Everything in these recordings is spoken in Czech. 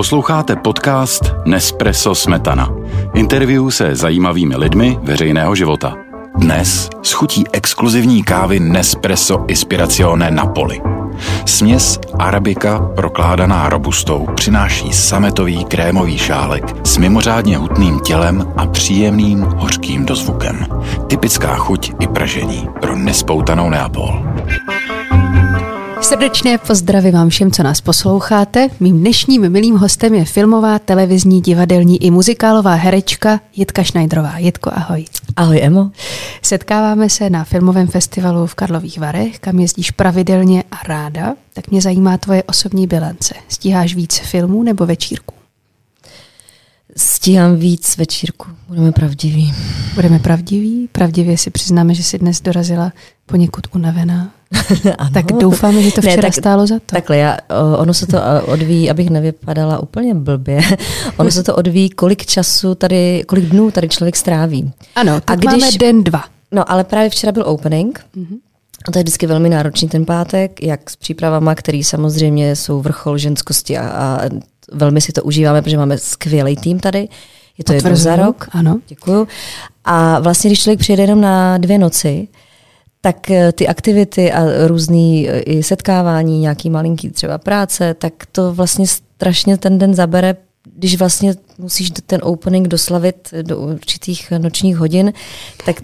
Posloucháte podcast Nespresso Smetana. Interview se zajímavými lidmi veřejného života. Dnes s chutí exkluzivní kávy Nespresso Ispirazione Napoli. Směs arabika prokládaná robustou přináší sametový krémový šálek s mimořádně hutným tělem a příjemným hořkým dozvukem. Typická chuť i pražení pro nespoutanou Neapol. Srdečné pozdravy vám všem, co nás posloucháte. Mým dnešním milým hostem je filmová, televizní, divadelní i muzikálová herečka Jitka Šnajdrová. Jitko, ahoj. Ahoj, Emo. Setkáváme se na filmovém festivalu v Karlových Varech, kam jezdíš pravidelně a ráda. Tak mě zajímá tvoje osobní bilance. Stíháš víc filmů nebo večírků? Stíhám víc večírku, budeme pravdiví. Budeme pravdiví? Pravdivě si přiznáme, že jsi dnes dorazila poněkud unavená. tak doufáme, že to včera ne, tak, stálo za to. Takhle, já, ono se to odvíjí, abych nevypadala úplně blbě, ono se to odvíjí, kolik času tady, kolik dnů tady člověk stráví. Ano, tak A když, máme den dva. No, ale právě včera byl opening, mm-hmm. A to je vždycky velmi náročný ten pátek, jak s přípravama, který samozřejmě jsou vrchol ženskosti a, a velmi si to užíváme, protože máme skvělý tým tady. Je to jednou za rok. Ano. Děkuju. A vlastně, když člověk přijede jenom na dvě noci, tak eh, ty aktivity a různý eh, i setkávání, nějaký malinký třeba práce, tak to vlastně strašně ten den zabere, když vlastně musíš ten opening doslavit do určitých nočních hodin, tak,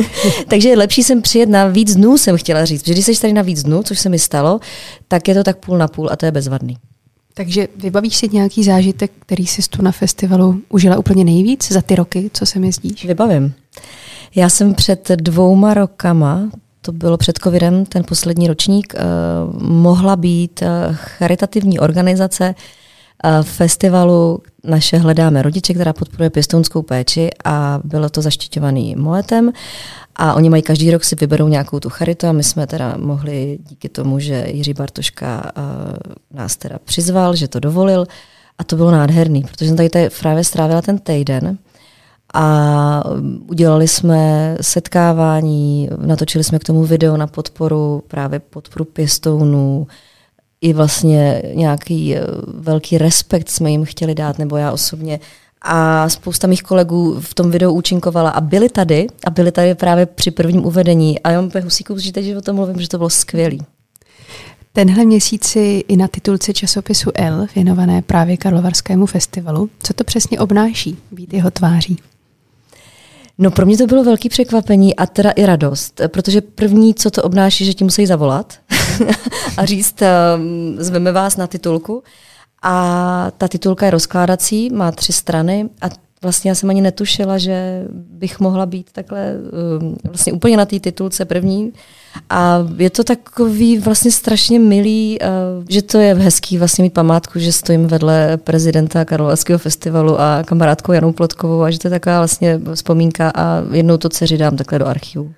takže je lepší jsem přijet na víc dnů, jsem chtěla říct. Protože když jsi tady na víc dnů, což se mi stalo, tak je to tak půl na půl a to je bezvadný. Takže vybavíš si nějaký zážitek, který jsi tu na festivalu užila úplně nejvíc za ty roky, co sem jezdíš? Vybavím. Já jsem před dvouma rokama, to bylo před covidem, ten poslední ročník, uh, mohla být uh, charitativní organizace uh, festivalu Naše hledáme rodiče, která podporuje pěstounskou péči a bylo to zaštiťovaný moletem. A oni mají každý rok si vyberou nějakou tu charitu a my jsme teda mohli díky tomu, že Jiří Bartoška nás teda přizval, že to dovolil a to bylo nádherný, protože jsem tady právě strávila ten týden a udělali jsme setkávání, natočili jsme k tomu video na podporu právě podporu pěstounů, i vlastně nějaký eh, velký respekt jsme jim chtěli dát, nebo já osobně. A spousta mých kolegů v tom videu účinkovala a byli tady, a byli tady právě při prvním uvedení. A já mám husíku, že teď o tom mluvím, že to bylo skvělý. Tenhle měsíc si i na titulce časopisu L, věnované právě Karlovarskému festivalu. Co to přesně obnáší být jeho tváří? No pro mě to bylo velký překvapení a teda i radost, protože první, co to obnáší, že ti musí zavolat a říct, um, zveme vás na titulku. A ta titulka je rozkládací, má tři strany a vlastně já jsem ani netušila, že bych mohla být takhle um, vlastně úplně na té titulce první. A je to takový vlastně strašně milý, uh, že to je hezký vlastně mít památku, že stojím vedle prezidenta Karlovarského festivalu a kamarádkou Janou Plotkovou a že to je taková vlastně vzpomínka a jednou to dceři dám takhle do archivu.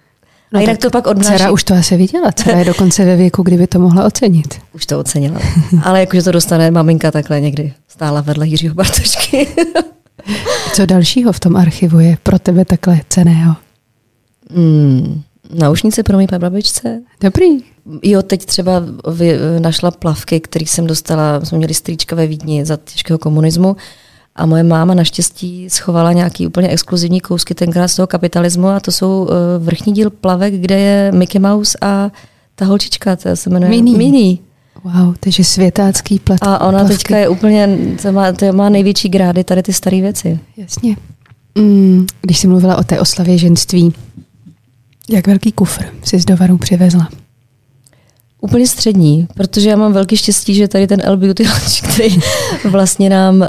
No a jinak to pak odnáší. Dcera už to asi viděla, dcera je dokonce ve věku, kdyby to mohla ocenit. Už to ocenila. Ale jakože to dostane maminka takhle někdy stála vedle Jiřího Bartošky. Co dalšího v tom archivu je pro tebe takhle ceného? Hmm, naušnice pro mý babičce. Dobrý. Jo, teď třeba vy, našla plavky, které jsem dostala, jsme měli strýčka ve Vídni za těžkého komunismu a moje máma naštěstí schovala nějaký úplně exkluzivní kousky tenkrát z toho kapitalismu a to jsou uh, vrchní díl plavek, kde je Mickey Mouse a ta holčička, to se jmenuje Mini. Mini. Wow, takže světácký plat. A ona plavky. teďka je úplně, to má, to má největší grády tady ty staré věci. Jasně. Mm, když jsi mluvila o té oslavě ženství, jak velký kufr jsi z Dovaru přivezla? Úplně střední, protože já mám velký štěstí, že tady ten L Beauty Lunch, který vlastně nám uh,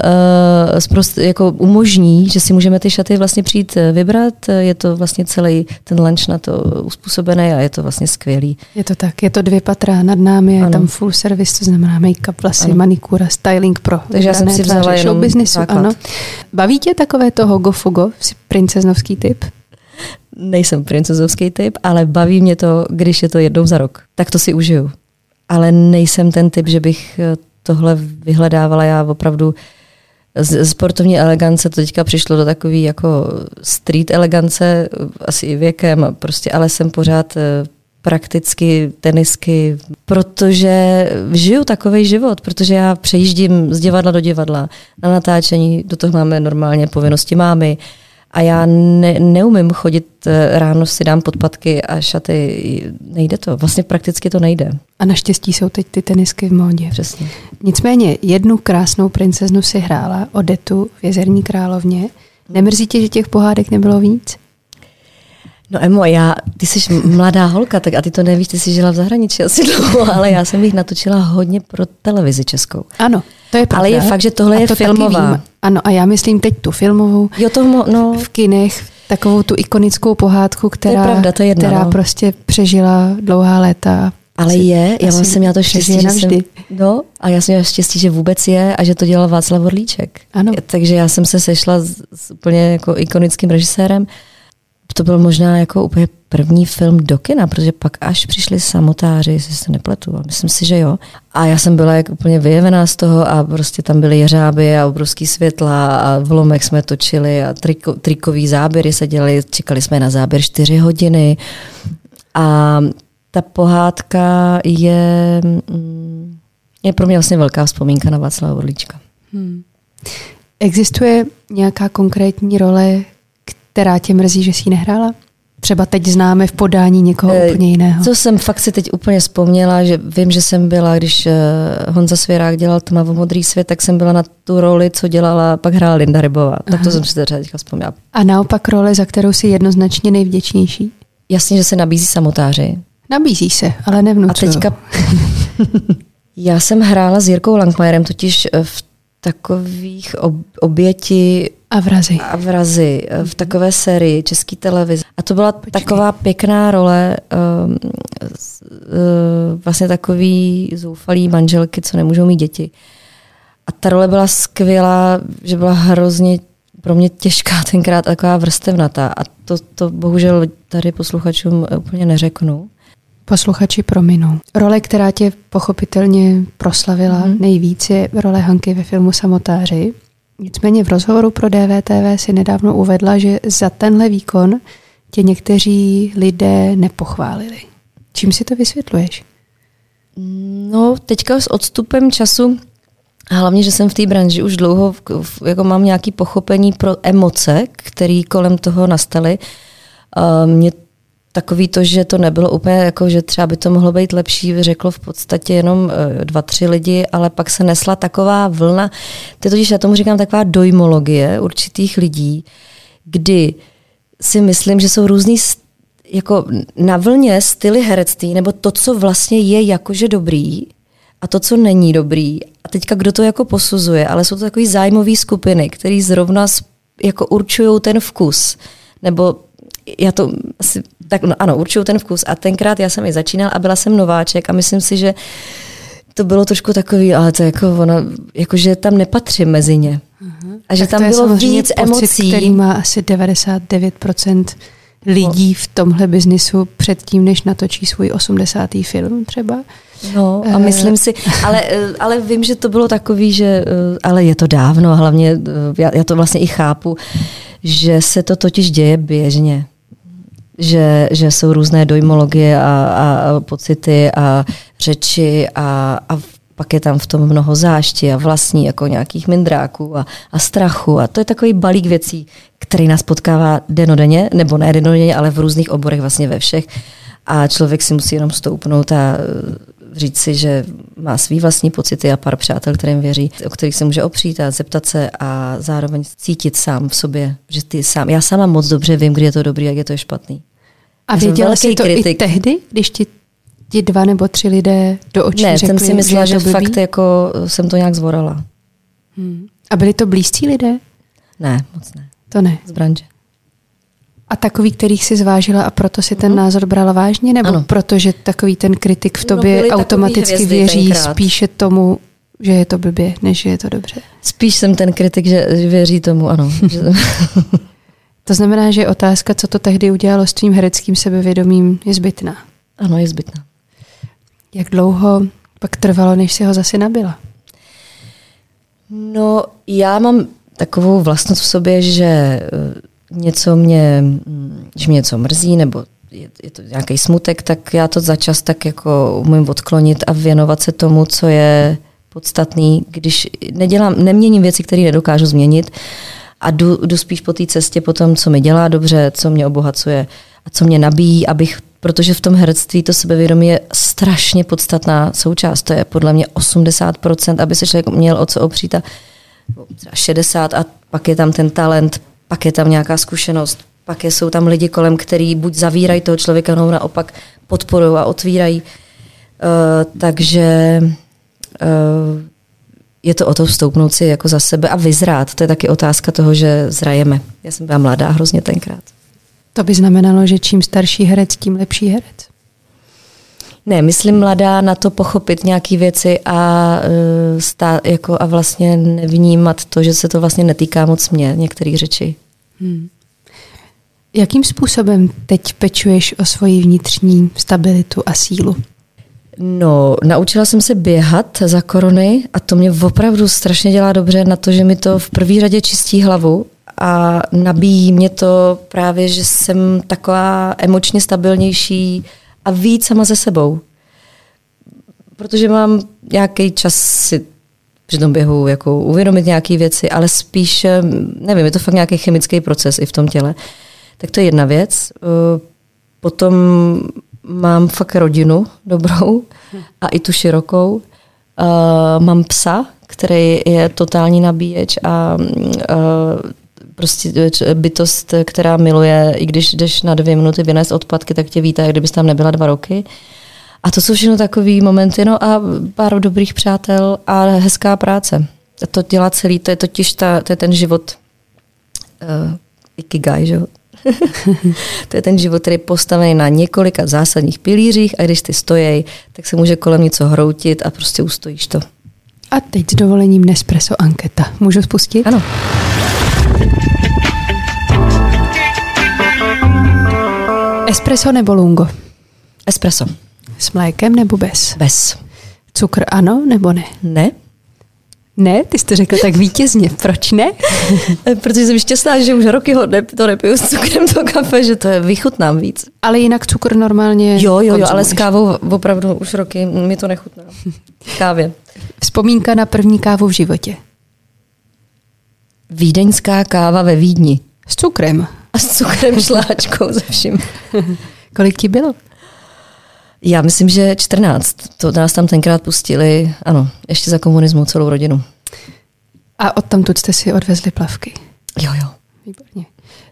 zprost, jako umožní, že si můžeme ty šaty vlastně přijít eh, vybrat. Je to vlastně celý ten lunch na to uspůsobený a je to vlastně skvělý. Je to tak, je to dvě patra nad námi, je ano. tam full service, to znamená make-up, vlasy, ano. manikura, styling pro Takže já jsem si vzala show businessu, ano. Baví tě takové toho gofugo, princeznovský typ? Nejsem princezovský typ, ale baví mě to, když je to jednou za rok. Tak to si užiju. Ale nejsem ten typ, že bych eh, tohle vyhledávala. Já opravdu z sportovní elegance to teďka přišlo do takový jako street elegance, asi i věkem, prostě, ale jsem pořád eh, prakticky tenisky, protože žiju takový život, protože já přejíždím z divadla do divadla, na natáčení, do toho máme normálně povinnosti mámy, a já ne, neumím chodit eh, ráno, si dám podpatky a šaty. Nejde to. Vlastně prakticky to nejde. A naštěstí jsou teď ty tenisky v módě. Přesně. Nicméně jednu krásnou princeznu si hrála, Odetu v Jezerní královně. Nemrzí tě, že těch pohádek nebylo víc? No Emo, já, ty jsi mladá holka, tak a ty to nevíš, ty jsi žila v zahraničí asi dlouho, ale já jsem jich natočila hodně pro televizi českou. Ano, to je pravda. Ale je fakt, že tohle a je to filmová. Ano, a já myslím teď tu filmovou. Jo, to mo, no. V kinech, takovou tu ikonickou pohádku, která, to je pravda, to je jedna, která no. prostě přežila dlouhá léta. Ale Asi- je, já asi jsem měla to štěstí, že jsem, no, a já jsem měla štěstí, že vůbec je a že to dělal Václav Orlíček. Ano. Takže já jsem se sešla s, s úplně jako ikonickým režisérem. To byl možná jako úplně první film do kina, protože pak až přišli samotáři, jestli se nepletu, ale myslím si, že jo. A já jsem byla jak úplně vyjevená z toho a prostě tam byly jeřáby a obrovský světla a v lomech jsme točili a triko, trikový záběry se dělali, čekali jsme na záběr čtyři hodiny a ta pohádka je, mm, je pro mě vlastně velká vzpomínka na Václava Orlíčka. Hmm. Existuje nějaká konkrétní role, která tě mrzí, že jsi ji nehrála? Třeba teď známe v podání někoho Eh, úplně jiného. Co jsem fakt si teď úplně vzpomněla, že vím, že jsem byla, když eh, Honza Svěrák dělal Tmavomodrý svět, tak jsem byla na tu roli, co dělala, pak hrála Linda Rybová. Tak Aha. to jsem si teda teďka vzpomněla. A naopak role, za kterou jsi jednoznačně nejvděčnější? Jasně, že se nabízí samotáři. Nabízí se, ale A nevnucují. teďka... Já jsem hrála s Jirkou Langmajerem totiž eh, v takových ob- oběti A vrazy. a vrazy eh, v takové sérii české televize. A to byla Počkej. taková pěkná role um, uh, vlastně takový zoufalý manželky, co nemůžou mít děti. A ta role byla skvělá, že byla hrozně pro mě těžká tenkrát a taková vrstevnatá. A to, to bohužel tady posluchačům úplně neřeknu. Posluchači prominou. Role, která tě pochopitelně proslavila Mhm. mm-hmm. nejvíc, je role Hanky ve filmu Samotáři. Nicméně v rozhovoru pro DVTV si nedávno uvedla, že za tenhle výkon tě někteří lidé nepochválili. Čím si to vysvětluješ? No, teďka s odstupem času, a hlavně, že jsem v té branži už dlouho, jako mám nějaké pochopení pro emoce, které kolem toho nastaly. Mě takový to, že to nebylo úplně jako, že třeba by to mohlo být lepší, řeklo v podstatě jenom eh, dva, tři lidi, ale pak se nesla taková vlna, to je totiž, já tomu říkám taková dojmologie určitých lidí, kdy si myslím, že jsou různý jako na vlně styly herectví, nebo to, co vlastně je jakože dobrý a to, co není dobrý. A teďka kdo to jako posuzuje, ale jsou to takové zájmové skupiny, které zrovna jako určují ten vkus. Nebo já to asi, tak no, ano, určují ten vkus. A tenkrát já jsem i začínal a byla jsem nováček a myslím si, že to bylo trošku takový, ale to jako ona, jakože tam nepatřím mezi ně. A že Tak tam bylo víc pocit, emocí. který má asi 99% lidí v tomhle biznisu předtím, než natočí svůj 80. film třeba. No a Eh. myslím si, ale, eh, ale vím, že to bylo takový, že, eh, ale je to dávno a hlavně já, já to vlastně i chápu, že se to totiž děje běžně. Že, že jsou různé dojmologie a, a, pocity a řeči a, a pak je tam v tom mnoho zášti a vlastní jako nějakých mindráků a, a strachu a to je takový balík věcí, který nás potkává denodenně, nebo ne denodenně, ale v různých oborech vlastně ve všech a člověk si musí jenom stoupnout a eh, říct si, že má svý vlastní pocity a pár přátel, kterým věří, o kterých se může opřít a zeptat se a zároveň cítit sám v sobě, že ty sám, já sama moc dobře vím, kdy je to dobrý, jak je to špatný. A věděla velký jsi to i kritik. tehdy, když ti, ti dva nebo tři lidé do očí Ne, řekli, jsem si myslela, že, blbý? fakt jako jsem to nějak zvorala. Hmm. A byli to blízcí lidé? Ne, moc ne. To ne. Z branže. A takový, kterých si zvážila a proto si ten názor brala vážně? Nebo Ano. protože takový ten kritik v No, tobě takový automaticky věří tenkrát. spíše tomu, že je to blbě, než že je to dobře? Spíš jsem ten kritik, že že věří tomu, ano. Že- To znamená, že otázka, co to tehdy udělalo s tvým hereckým sebevědomím, je zbytná. ano, je zbytná. Jak dlouho pak trvalo, než si ho zase nabila? No, já mám takovou vlastnost v sobě, že eh, něco mě, mm, když mě něco mrzí, nebo je, je to nějaký smutek, tak já to začas tak jako umím odklonit a věnovat se tomu, co je podstatný, když nedělám, neměním věci, které nedokážu změnit a jdu, jdu spíš po té cestě po tom, co mi dělá dobře, co mě obohacuje a co mě nabíjí, abych, protože v tom herectví to sebevědomí je strašně podstatná součást, to je podle mě 80%, aby se člověk měl o co opřít a 60 a pak je tam ten talent, pak je tam nějaká zkušenost, pak jsou tam lidi kolem, který buď zavírají toho člověka, nebo naopak podporují a otvírají. Uh, takže uh, je to o to vstoupnout si jako za sebe a vyzrát. To je taky otázka toho, že zrajeme. Já jsem byla mladá hrozně tenkrát. To by znamenalo, že čím starší herec, tím lepší herec. Ne, myslím mladá na to pochopit nějaké věci a, uh, stát, jako, a vlastně nevnímat to, že se to vlastně netýká moc mě, některé řeči. Hmm. Jakým způsobem teď pečuješ o svoji vnitřní stabilitu a sílu? No, naučila jsem se běhat za korony a to mě opravdu strašně dělá dobře na to, že mi to v první řadě čistí hlavu a nabíjí mě to právě, že jsem taková emočně stabilnější a víc sama ze sebou. Protože mám nějaký čas si při tom běhu jako uvědomit nějaké věci, ale spíš, nevím, je to fakt nějaký chemický proces i v tom těle. Tak to je jedna věc. Eh, potom mám fakt rodinu dobrou a i tu širokou. Uh, mám psa, který je totální nabíječ a uh, prostě bytost, která miluje, i když jdeš na dvě minuty vynést odpadky, tak tě vítá, jak kdybys tam nebyla dva roky. A to jsou všechno takové momenty, no a pár dobrých přátel a hezká práce. To dělá celý, to je totiž ta, to je ten život uh, ikigai, že? to je ten život, který je postavený na několika zásadních pilířích a když ty stojí, tak se může kolem něco hroutit a prostě ustojíš to. A teď s dovolením Nespresso anketa. Můžu spustit? Ano. Espresso nebo lungo? Espresso. S mlékem nebo bez? Bez. Cukr ano nebo ne? Ne. Ne, ty jsi to řekl tak vítězně. Proč ne? Protože jsem šťastná, že už roky ho ne, to nepiju s cukrem to kafe, že to je vychutnám víc. Ale jinak cukr normálně Jo, jo, jo, ale s kávou opravdu už roky mi to nechutná. Kávě. Vzpomínka na první kávu v životě. Vídeňská káva ve Vídni. S cukrem. A s cukrem šláčkou ze vším. Kolik ti bylo? Já myslím, že 14. To nás tam tenkrát pustili, ano, ještě za komunismu celou rodinu. A odtamtud jste si odvezli plavky? Jo, jo. Výborně.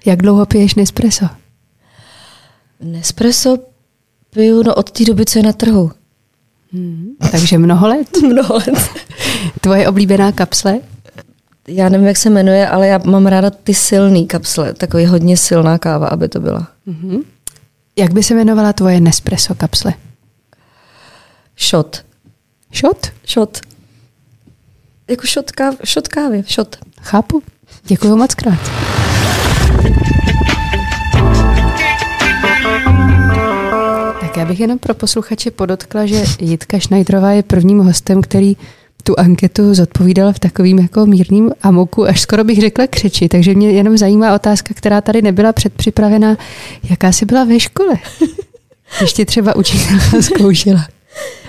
Jak dlouho piješ Nespresso? Nespresso piju no, od té doby, co je na trhu. Hmm, takže mnoho let? mnoho let. Tvoje oblíbená kapsle? Já nevím, jak se jmenuje, ale já mám ráda ty silný kapsle. Takový hodně silná káva, aby to byla. Mm-hmm. Jak by se jmenovala tvoje Nespresso kapsle? Shot. Shot? Shot. Jako shot, káv, shot kávy. Shot. Chápu. Děkuji moc krát. Tak já bych jenom pro posluchače podotkla, že Jitka Šnajdrová je prvním hostem, který tu anketu zodpovídal v takovým jako mírným amoku, až skoro bych řekla křeči, takže mě jenom zajímá otázka, která tady nebyla předpřipravená. Jaká jsi byla ve škole? Ještě třeba učitelka zkoušela.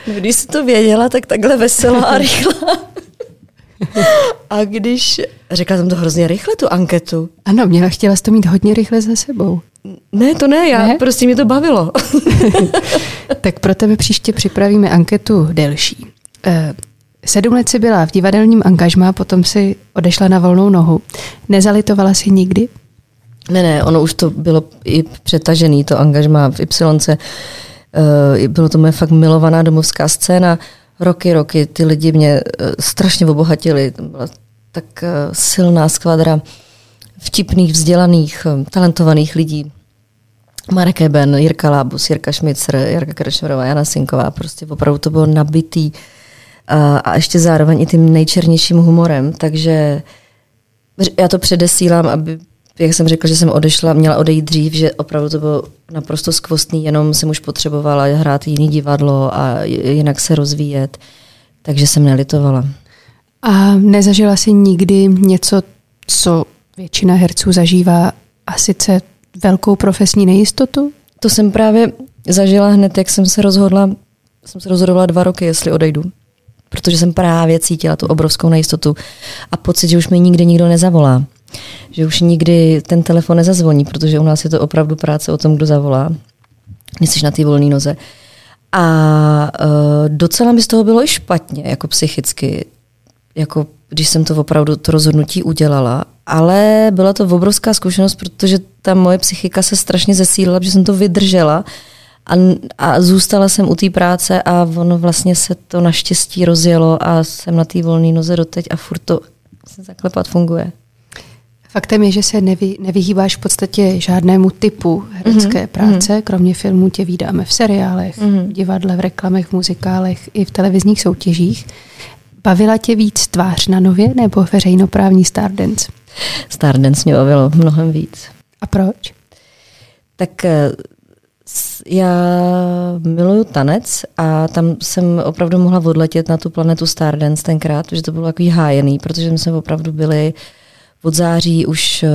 No, když jsi to věděla, tak takhle veselá a rychlá. A když... Řekla jsem to hrozně rychle, tu anketu. Ano, měla chtěla jsi to mít hodně rychle za sebou. Ne, to ne, já ne? prostě mě to bavilo. tak pro tebe příště připravíme anketu delší. Eh, Sedm let si byla v divadelním angažmá, potom si odešla na volnou nohu. Nezalitovala si nikdy? Ne, ne, ono už to bylo i přetažený, to angažmá v Ypsilonce. Uh, bylo to moje fakt milovaná domovská scéna. Roky, roky ty lidi mě uh, strašně obohatili. To byla tak uh, silná skvadra vtipných, vzdělaných, talentovaných lidí. Marek Eben, Jirka Lábus, Jirka Šmicr, Jirka Krešmerová, Jana Sinková. Prostě opravdu to bylo nabitý a ještě zároveň i tím nejčernějším humorem, takže já to předesílám, aby, jak jsem řekla, že jsem odešla, měla odejít dřív, že opravdu to bylo naprosto skvostný, jenom jsem už potřebovala hrát jiný divadlo a jinak se rozvíjet, takže jsem nelitovala. A nezažila si nikdy něco, co většina herců zažívá, a sice velkou profesní nejistotu? to jsem právě zažila hned, jak jsem se rozhodla, jsem se rozhodovala dva roky, jestli odejdu. Protože jsem právě cítila tu obrovskou nejistotu a pocit, že už mi nikdy nikdo nezavolá. Že už nikdy ten telefon nezazvoní, protože u nás je to opravdu práce o tom, kdo zavolá. Nejsi na té volné noze. A uh, docela mi z toho bylo i špatně, jako psychicky. Jako když jsem to opravdu to rozhodnutí udělala. Ale byla to obrovská zkušenost, protože ta moje psychika se strašně zesílila, že jsem to vydržela a, a zůstala jsem u té práce a ono vlastně se to naštěstí rozjelo a jsem na té volné noze doteď a furt to se zaklepat funguje. Faktem je, že se nevy, nevyhýbáš v podstatě žádnému typu herecké mm-hmm. práce. Kromě filmů tě vídáme v seriálech, mm-hmm. v divadle, v reklamech, v muzikálech i v televizních soutěžích. Bavila tě víc tvář na nově nebo veřejnoprávní Stardance? Stardance mě bavilo mnohem víc. A proč? Tak eh, já miluju tanec a tam jsem opravdu mohla odletět na tu planetu Stardance tenkrát, protože to bylo takový hájený, protože my jsme opravdu byli od září už eh,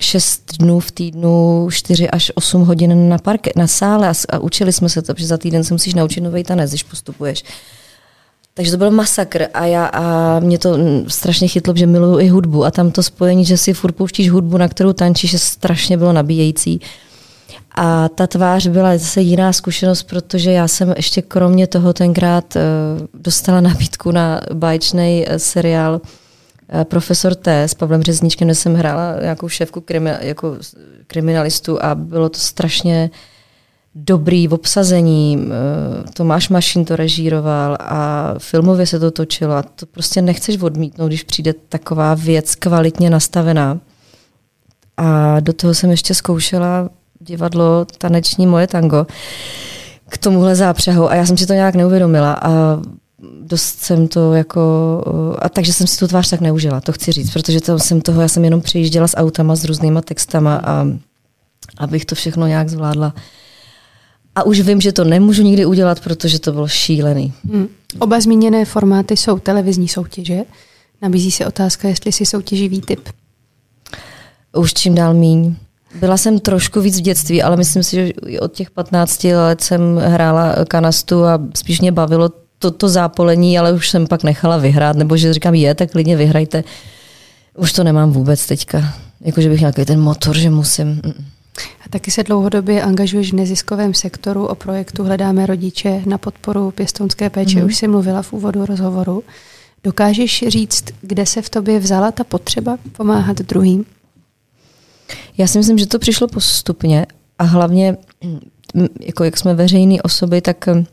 šest dnů v týdnu, čtyři až osm hodin na parke, na sále a, a učili jsme se to, protože za týden se musíš naučit nový tanec, když postupuješ. Takže to byl masakr a, já, a mě to strašně chytlo, že miluju i hudbu a tam to spojení, že si furt pouštíš hudbu, na kterou tančíš, je strašně bylo nabíjející. A ta tvář byla zase jiná zkušenost, protože já jsem ještě kromě toho tenkrát uh, dostala nabídku na báječný uh, seriál uh, Profesor T s Pavlem Řezničkem, kde jsem hrála nějakou šéfku krimi, jako kriminalistu a bylo to strašně dobrý v obsazení. Tomáš Mašin to režíroval a filmově se to točilo a to prostě nechceš odmítnout, když přijde taková věc kvalitně nastavená. A do toho jsem ještě zkoušela divadlo taneční moje tango k tomuhle zápřehu a já jsem si to nějak neuvědomila a dost jsem to jako, a takže jsem si tu tvář tak neužila, to chci říct, protože to jsem toho, já jsem jenom přijížděla s autama s různýma textama a abych to všechno nějak zvládla. A už vím, že to nemůžu nikdy udělat, protože to bylo šílený. Hmm. Oba zmíněné formáty jsou televizní soutěže. Nabízí se otázka, jestli si soutěživý typ. Už čím dál míň. Byla jsem trošku víc v dětství, ale myslím si, že od těch 15 let jsem hrála kanastu a spíš mě bavilo to, to zápolení, ale už jsem pak nechala vyhrát, nebo že říkám, je, tak klidně vyhrajte. Už to nemám vůbec teďka. Jakože bych nějaký ten motor, že musím. A taky se dlouhodobě angažuješ v neziskovém sektoru o projektu Hledáme rodiče na podporu pěstounské péče. Mm. Už jsi mluvila v úvodu rozhovoru. Dokážeš říct, kde se v tobě vzala ta potřeba pomáhat druhým? Já si myslím, že to přišlo postupně a hlavně, mm, jako jak jsme veřejné osoby, tak mm,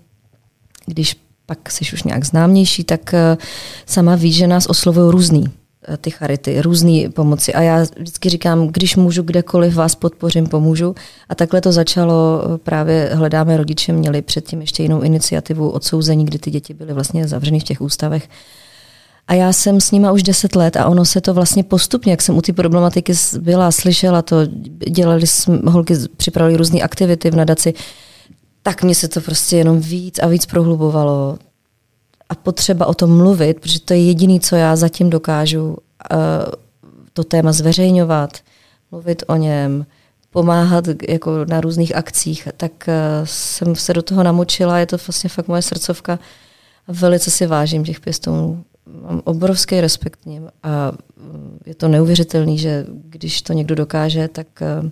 když pak jsi už nějak známější, tak eh, sama víš, že nás oslovují různý eh, ty charity, různé pomoci. A já vždycky říkám, když můžu kdekoliv vás podpořím, pomůžu. A takhle to začalo, eh, právě hledáme rodiče, měli předtím ještě jinou iniciativu odsouzení, kdy ty děti byly vlastně zavřeny v těch ústavech. A já jsem s nima už deset let a ono se to vlastně postupně, jak jsem u té problematiky byla, slyšela to, dělali jsme, holky připravili různé aktivity v nadaci, tak mě se to prostě jenom víc a víc prohlubovalo. A potřeba o tom mluvit, protože to je jediné, co já zatím dokážu, uh, to téma zveřejňovat, mluvit o něm, pomáhat jako na různých akcích, tak uh, jsem se do toho namočila, je to vlastně fakt moje srdcovka. Velice si vážím těch pěstounů mám obrovský respekt ním a mm, je to neuvěřitelný, že když to někdo dokáže, tak eh,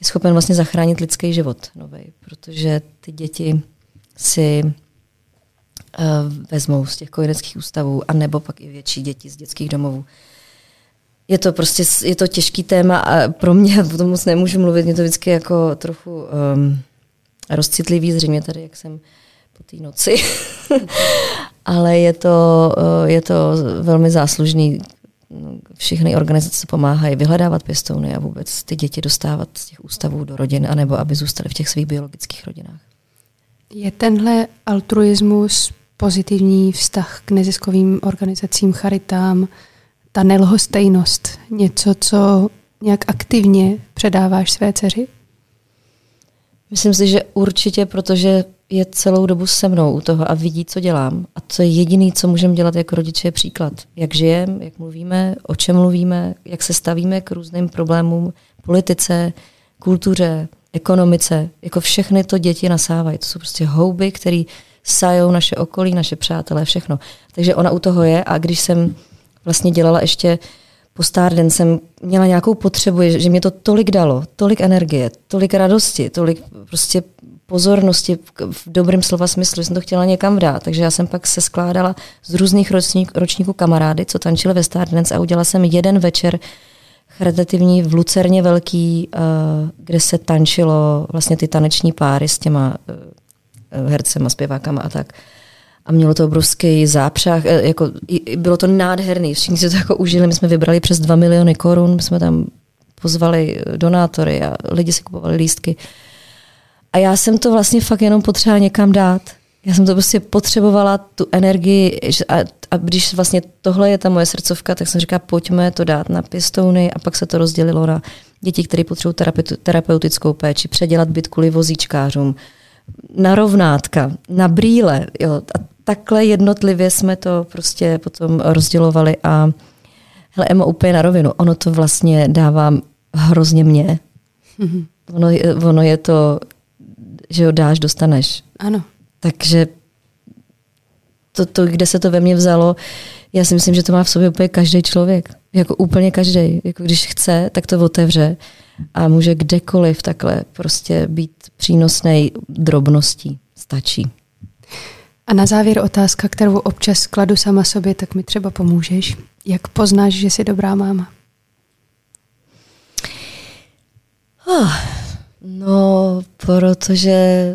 je schopen vlastně zachránit lidský život nový, protože ty děti si uh, vezmou z těch kojeneckých ústavů a nebo pak i větší děti z dětských domovů. Je to prostě je to těžký téma a pro mě, o tom moc nemůžu mluvit, mě to vždycky jako trochu um, rozcitlivý, zřejmě tady, jak jsem po té noci. ale je to, eh, je to velmi záslužný. Všechny organizace pomáhají vyhledávat pěstouny a vůbec ty děti dostávat z těch ústavů do rodin, anebo aby zůstaly v těch svých biologických rodinách. Je tenhle altruismus, pozitivní vztah k neziskovým organizacím, charitám, ta nelhostejnost, něco, co nějak aktivně předáváš své dceři? Myslím si, že určitě, protože je celou dobu se mnou u toho a vidí, co dělám. A to je jediné, co můžeme dělat jako rodiče, je příklad. Jak žijeme, jak mluvíme, o čem mluvíme, jak se stavíme k různým problémům, politice, kultuře, ekonomice. Jako všechny to děti nasávají. To jsou prostě houby, které sajou naše okolí, naše přátelé, všechno. Takže ona u toho je a když jsem vlastně dělala ještě po den jsem měla nějakou potřebu, že mě to tolik dalo, tolik energie, tolik radosti, tolik prostě pozornosti v dobrém slova smyslu, jsem to chtěla někam vrát. Takže já jsem pak se skládala z různých ročník, ročníků kamarády, co tančili ve Stardance a udělala jsem jeden večer charitativní v Lucerně velký, uh, kde se tančilo vlastně ty taneční páry s těma uh, hercema, zpěvákama a tak. A mělo to obrovský zápřah, uh, jako, bylo to nádherný, všichni si to jako užili, my jsme vybrali přes 2 miliony korun, my jsme tam pozvali donátory a lidi si kupovali lístky. A já jsem to vlastně fakt jenom potřeba někam dát. Já jsem to prostě potřebovala, tu energii a, a když vlastně tohle je ta moje srdcovka, tak jsem říkala, pojďme to dát na pěstouny a pak se to rozdělilo na děti, které potřebují terapeutickou péči, předělat byt kvůli vozíčkářům, na rovnátka, na brýle. Jo. A takhle jednotlivě jsme to prostě potom rozdělovali a hele, Emo, úplně na rovinu, ono to vlastně dává hrozně mě. Mm-hmm. Ono, ono je to, že ho dáš, dostaneš. Ano. Takže to, to, kde se to ve mně vzalo, já si myslím, že to má v sobě úplně každý člověk. Jako úplně každý. Jako když chce, tak to otevře a může kdekoliv takhle prostě být přínosný drobností. Stačí. A na závěr otázka, kterou občas kladu sama sobě, tak mi třeba pomůžeš. Jak poznáš, že jsi dobrá máma? Oh, no, protože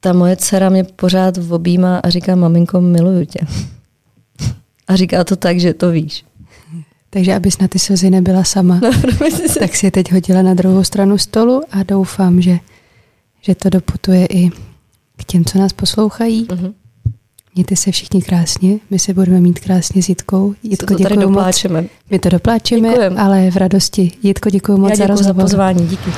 ta moje dcera mě pořád objímá a říká, maminko, miluju tě. A říká to tak, že to víš. Takže abys na ty slzy nebyla sama, no, tak si je teď hodila na druhou stranu stolu a doufám, že, že to doputuje i k těm, co nás poslouchají. Uh-huh. Mějte se všichni krásně, my se budeme mít krásně s Jitkou. Jitko, to tady dopláčeme. Moc. My to dopláčeme, Děkujem. ale v radosti. Jitko, děkuji moc Já za rozhovor. za pozvání, díky.